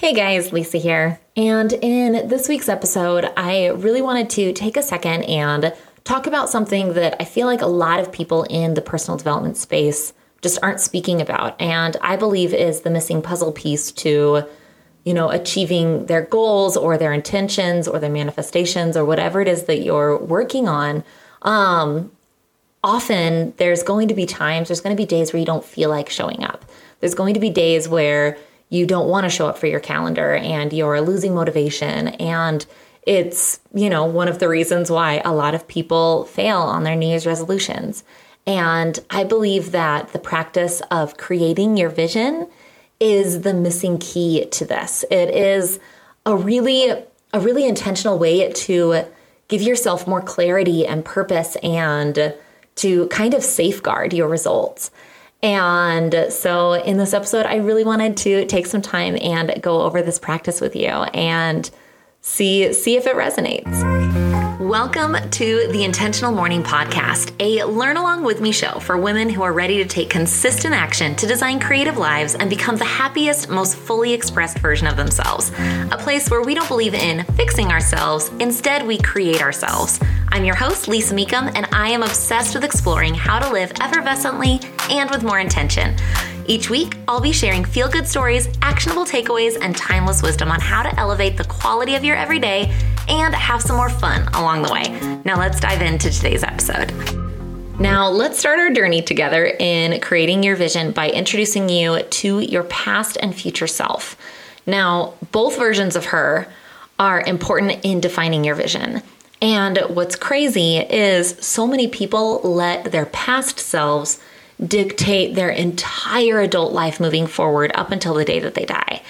Hey guys, Lisa here. And in this week's episode, I really wanted to take a second and talk about something that I feel like a lot of people in the personal development space just aren't speaking about. And I believe is the missing puzzle piece to, you know, achieving their goals or their intentions or their manifestations or whatever it is that you're working on. Um, often there's going to be times, there's going to be days where you don't feel like showing up. There's going to be days where you don't want to show up for your calendar and you're losing motivation. And it's you know one of the reasons why a lot of people fail on their new year's resolutions. And i believe that the practice of creating your vision is the missing key to this. It is a really a really intentional way to give yourself more clarity and purpose and to kind of safeguard your results and so in this episode, I really wanted to take some time and go over this practice with you and see see if it resonates. Welcome to the Intentional Morning Podcast, a learn along with me show for women who are ready to take consistent action to design creative lives and become the happiest, most fully expressed version of themselves. A place where we don't believe in fixing ourselves, instead, we create ourselves. I'm your host, Lisa Mecham, and I am obsessed with exploring how to live effervescently and with more intention. Each week, I'll be sharing feel good stories, actionable takeaways, and timeless wisdom on how to elevate the quality of your everyday and have some more fun along the way. Now, let's dive into today's episode. Now, let's start our journey together in creating your vision by introducing you to your past and future self. Now, both versions of her are important in defining your vision. And what's crazy is so many people let their past selves dictate their entire adult life moving forward up until the day that they die.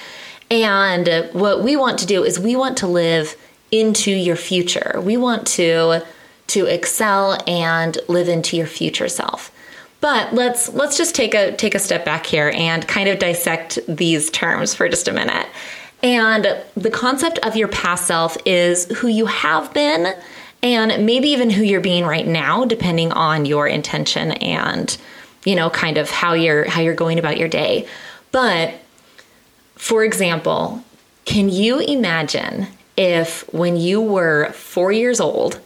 And what we want to do is we want to live into your future. We want to to excel and live into your future self. But let's let's just take a take a step back here and kind of dissect these terms for just a minute. And the concept of your past self is who you have been and maybe even who you're being right now depending on your intention and you know, kind of how you're how you're going about your day. But for example, can you imagine if when you were 4 years old,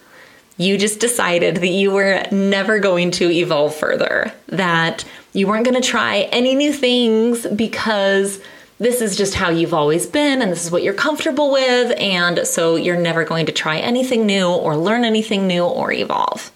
you just decided that you were never going to evolve further, that you weren't going to try any new things because this is just how you've always been and this is what you're comfortable with, and so you're never going to try anything new or learn anything new or evolve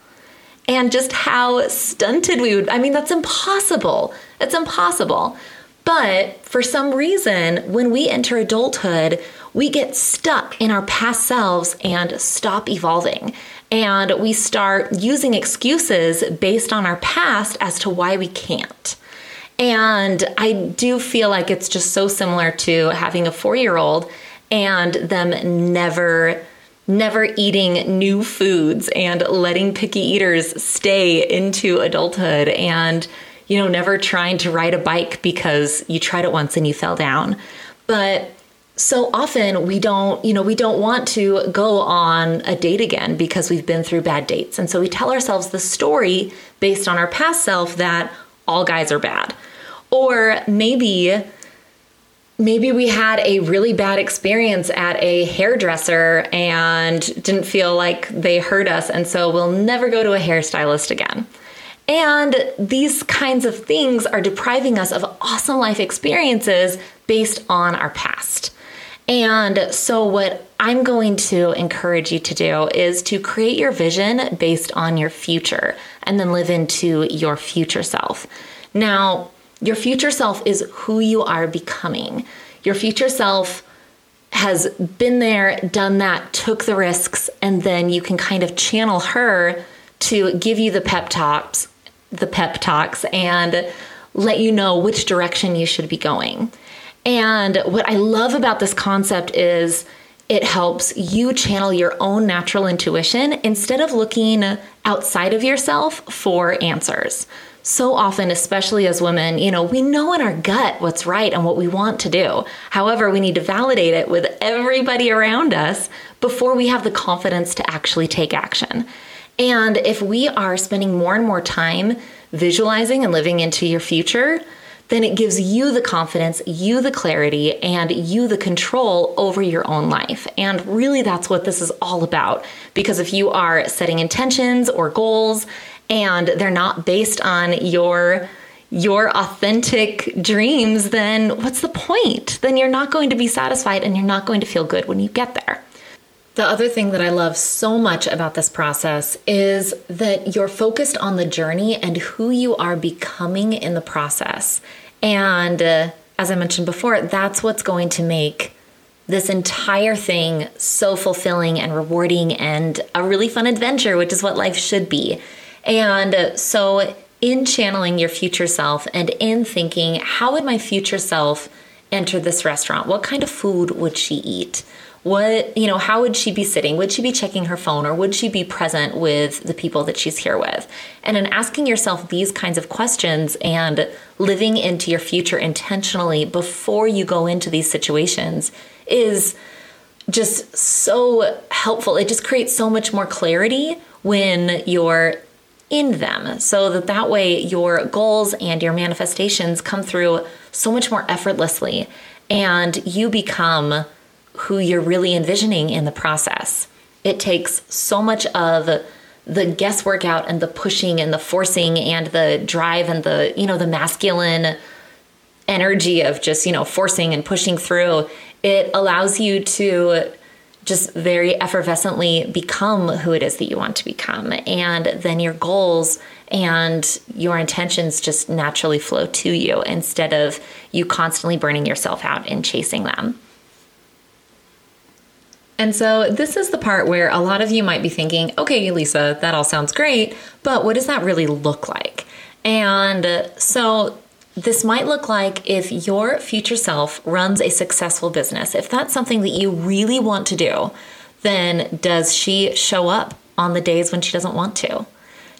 and just how stunted we would. I mean, that's impossible. It's impossible. But for some reason, when we enter adulthood, we get stuck in our past selves and stop evolving. And we start using excuses based on our past as to why we can't. And I do feel like it's just so similar to having a four year old and them never never eating new foods and letting picky eaters stay into adulthood and you know never trying to ride a bike because you tried it once and you fell down. But so often we don't you know we don't want to go on a date again because we've been through bad dates. And so we tell ourselves the story based on our past self that all guys are bad. Or maybe maybe we had a really bad experience at a hairdresser and didn't feel like they hurt us, and so we'll never go to a hairstylist again. And these kinds of things are depriving us of awesome life experiences based on our past. And so, what I'm going to encourage you to do is to create your vision based on your future and then live into your future self. Now, your future self is who you are becoming. Your future self has been there, done that, took the risks, and then you can kind of channel her to give you the pep talks, the pep talks, and let you know which direction you should be going. And what I love about this concept is it helps you channel your own natural intuition instead of looking outside of yourself for answers so often, especially as women, you know, we know in our gut what's right and what we want to do. However, we need to validate it with everybody around us before we have the confidence to actually take action. And if we are spending more and more time visualizing and living into your future, then it gives you the confidence, you the clarity, and you the control over your own life. And really, that's what this is all about. Because if you are setting intentions or goals and they're not based on your your authentic dreams, then what's the point? Then you're not going to be satisfied and you're not going to feel good when you get there. The other thing that I love so much about this process is that you're focused on the journey and who you are becoming in the process. And uh, as I mentioned before, that's what's going to make this entire thing so fulfilling and rewarding and a really fun adventure, which is what life should be. And so, in channeling your future self and in thinking, how would my future self enter this restaurant? What kind of food would she eat? What, you know, how would she be sitting? Would she be checking her phone or would she be present with the people that she's here with? And in asking yourself these kinds of questions and living into your future intentionally before you go into these situations is just so helpful. It just creates so much more clarity when you're in them so that that way your goals and your manifestations come through so much more effortlessly and you become who you're really envisioning in the process. It takes so much of the guesswork out and the pushing and the forcing and the drive and the, you know, the masculine energy of just, you know, forcing and pushing through. It allows you to just very effervescently become who it is that you want to become. And then your goals and your intentions just naturally flow to you instead of you constantly burning yourself out and chasing them. And so, this is the part where a lot of you might be thinking, okay, Lisa, that all sounds great, but what does that really look like? And so, this might look like if your future self runs a successful business, if that's something that you really want to do, then does she show up on the days when she doesn't want to?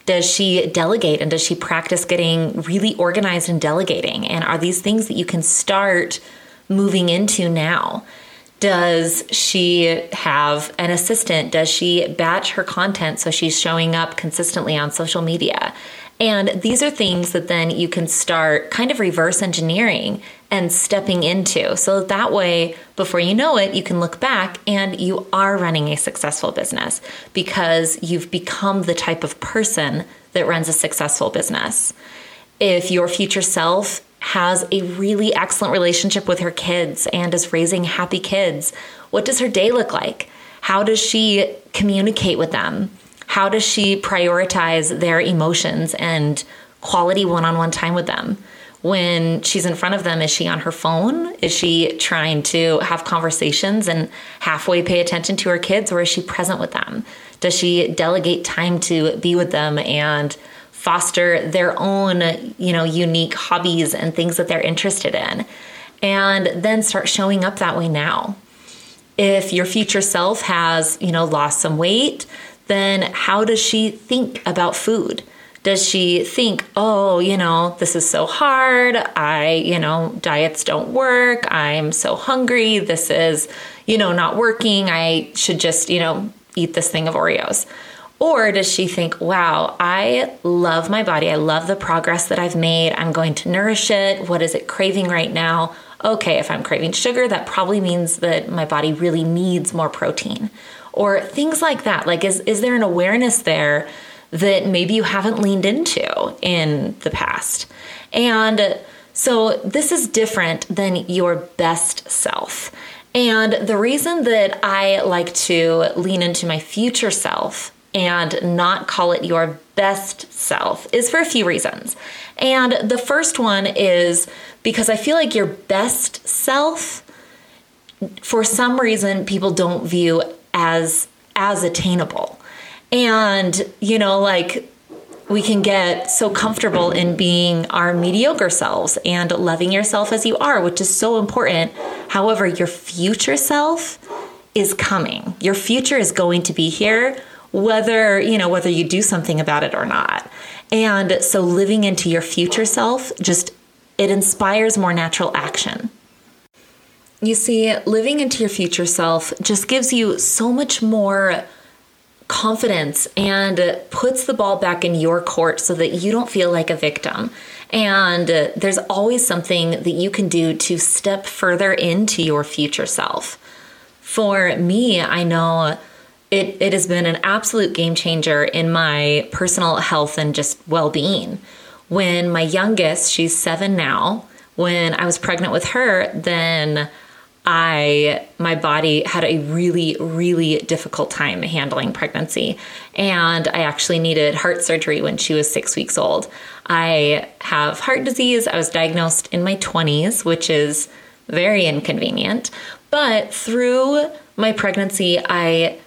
Does she delegate and does she practice getting really organized and delegating? And are these things that you can start moving into now? Does she have an assistant? Does she batch her content so she's showing up consistently on social media? And these are things that then you can start kind of reverse engineering and stepping into. So that way, before you know it, you can look back and you are running a successful business because you've become the type of person that runs a successful business. If your future self has a really excellent relationship with her kids and is raising happy kids, what does her day look like? How does she communicate with them? How does she prioritize their emotions and quality one on one time with them? When she's in front of them, is she on her phone? Is she trying to have conversations and halfway pay attention to her kids, or is she present with them? Does she delegate time to be with them and foster their own, you know, unique hobbies and things that they're interested in? And then start showing up that way now. If your future self has, you know, lost some weight, then how does she think about food? Does she think, oh, you know, this is so hard. I, you know, diets don't work. I'm so hungry. This is, you know, not working. I should just, you know, eat this thing of Oreos. Or does she think, wow, I love my body. I love the progress that I've made. I'm going to nourish it. What is it craving right now? Okay, if I'm craving sugar, that probably means that my body really needs more protein or things like that. Like, is, is there an awareness there that maybe you haven't leaned into in the past? And so this is different than your best self. And the reason that I like to lean into my future self and not call it your best self is for a few reasons. And the first one is because I feel like your best self, for some reason, people don't view as as attainable. And, you know, like we can get so comfortable in being our mediocre selves and loving yourself as you are, which is so important. However, your future self is coming. Your future is going to be here whether, you know, whether you do something about it or not. And so living into your future self just it inspires more natural action. You see, living into your future self just gives you so much more confidence and puts the ball back in your court so that you don't feel like a victim. And there's always something that you can do to step further into your future self. For me, I know it, it has been an absolute game changer in my personal health and just well being. When my youngest, she's seven now, when I was pregnant with her, then I my body had a really really difficult time handling pregnancy and I actually needed heart surgery when she was 6 weeks old. I have heart disease. I was diagnosed in my 20s, which is very inconvenient, but through my pregnancy I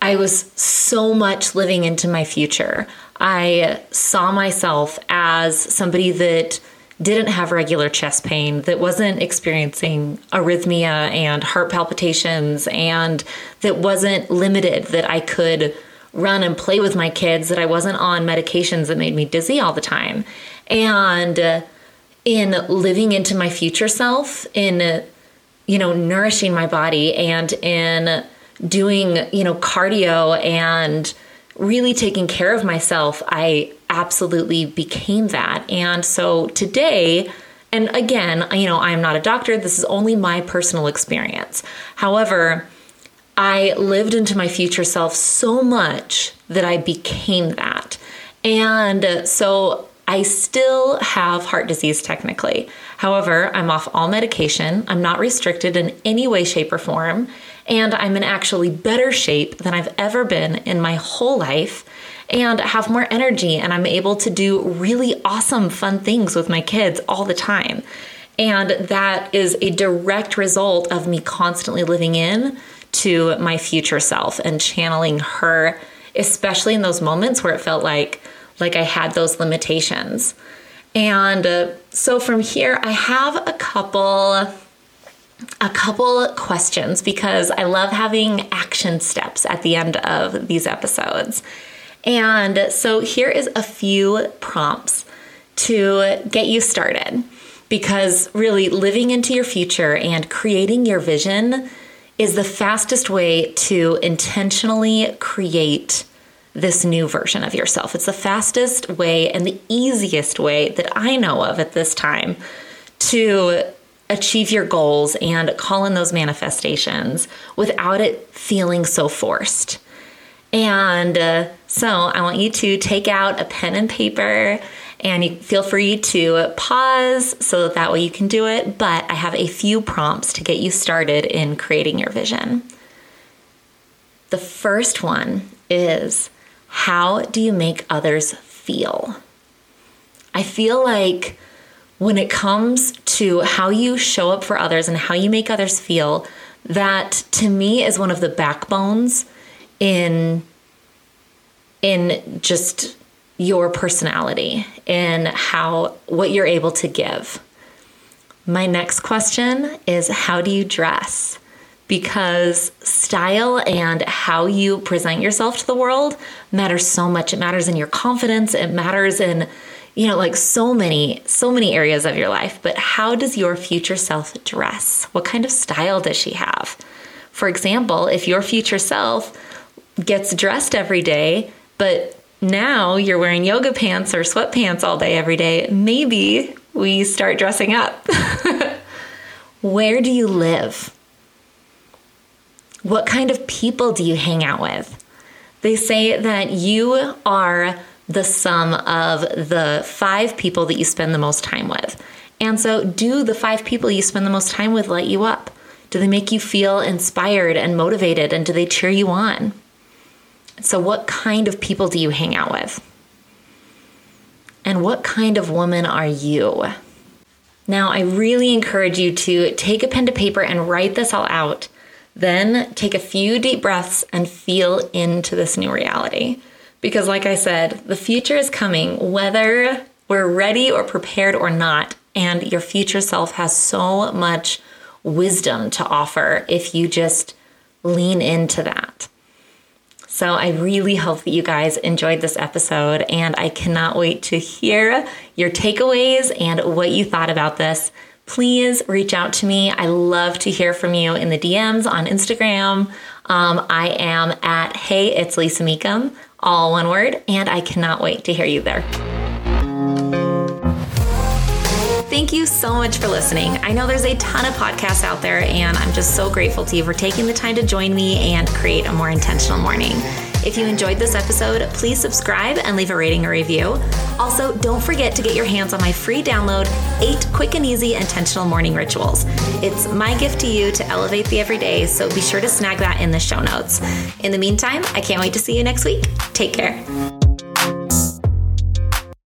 I was so much living into my future. I saw myself as somebody that didn't have regular chest pain, that wasn't experiencing arrhythmia and heart palpitations, and that wasn't limited, that I could run and play with my kids, that I wasn't on medications that made me dizzy all the time. And uh, in living into my future self, in, you know, nourishing my body and in doing, you know, cardio and really taking care of myself, I absolutely became that. And so today, and again, you know, I'm not a doctor, this is only my personal experience. However, I lived into my future self so much that I became that. And so I still have heart disease technically. However, I'm off all medication. I'm not restricted in any way, shape, or form. And I'm in actually better shape than I've ever been in my whole life and have more energy. And I'm able to do really awesome, fun things with my kids all the time. And that is a direct result of me constantly living in to my future self and channeling her, especially in those moments where it felt like like I had those limitations. And uh, so from here, I have a couple a couple questions because I love having action steps at the end of these episodes. And so here is a few prompts to get you started because really living into your future and creating your vision is the fastest way to intentionally create this new version of yourself. It's the fastest way and the easiest way that I know of at this time to achieve your goals and call in those manifestations without it feeling so forced. And uh, so I want you to take out a pen and paper and you feel free to pause so that, that way you can do it. But I have a few prompts to get you started in creating your vision. The first one is how do you make others feel? I feel like when it comes to how you show up for others and how you make others feel, that to me is one of the backbones in in just your personality and how what you're able to give. My next question is how do you dress? Because style and how you present yourself to the world matters so much. It matters in your confidence, it matters in you know, like so many, so many areas of your life. But how does your future self dress? What kind of style does she have? For example, if your future self gets dressed every day, but now you're wearing yoga pants or sweatpants all day every day, maybe we start dressing up. Where do you live? What kind of people do you hang out with? They say that you are the sum of the five people that you spend the most time with. And so, do the five people you spend the most time with light you up? Do they make you feel inspired and motivated? And do they cheer you on? So, what kind of people do you hang out with? And what kind of woman are you? Now, I really encourage you to take a pen to paper and write this all out. Then take a few deep breaths and feel into this new reality. Because, like I said, the future is coming, whether we're ready or prepared or not. And your future self has so much wisdom to offer if you just lean into that. So, I really hope that you guys enjoyed this episode, and I cannot wait to hear your takeaways and what you thought about this. Please reach out to me. I love to hear from you in the DMs on Instagram. Um, I am at Hey, it's Lisa Mecham all one word, and I cannot wait to hear you there. thank you so much for listening. I know there's a ton of podcasts out there, and I'm just so grateful to you for taking the time to join me and create a more intentional morning. If you enjoyed this episode, please subscribe and leave a rating or review. Also, don't forget to get your hands on my free download, Eight Quick and Easy Intentional Morning Rituals. It's my gift to you to elevate the everyday, so be sure to snag that in the show notes. In the meantime, I can't wait to see you next week. Take care.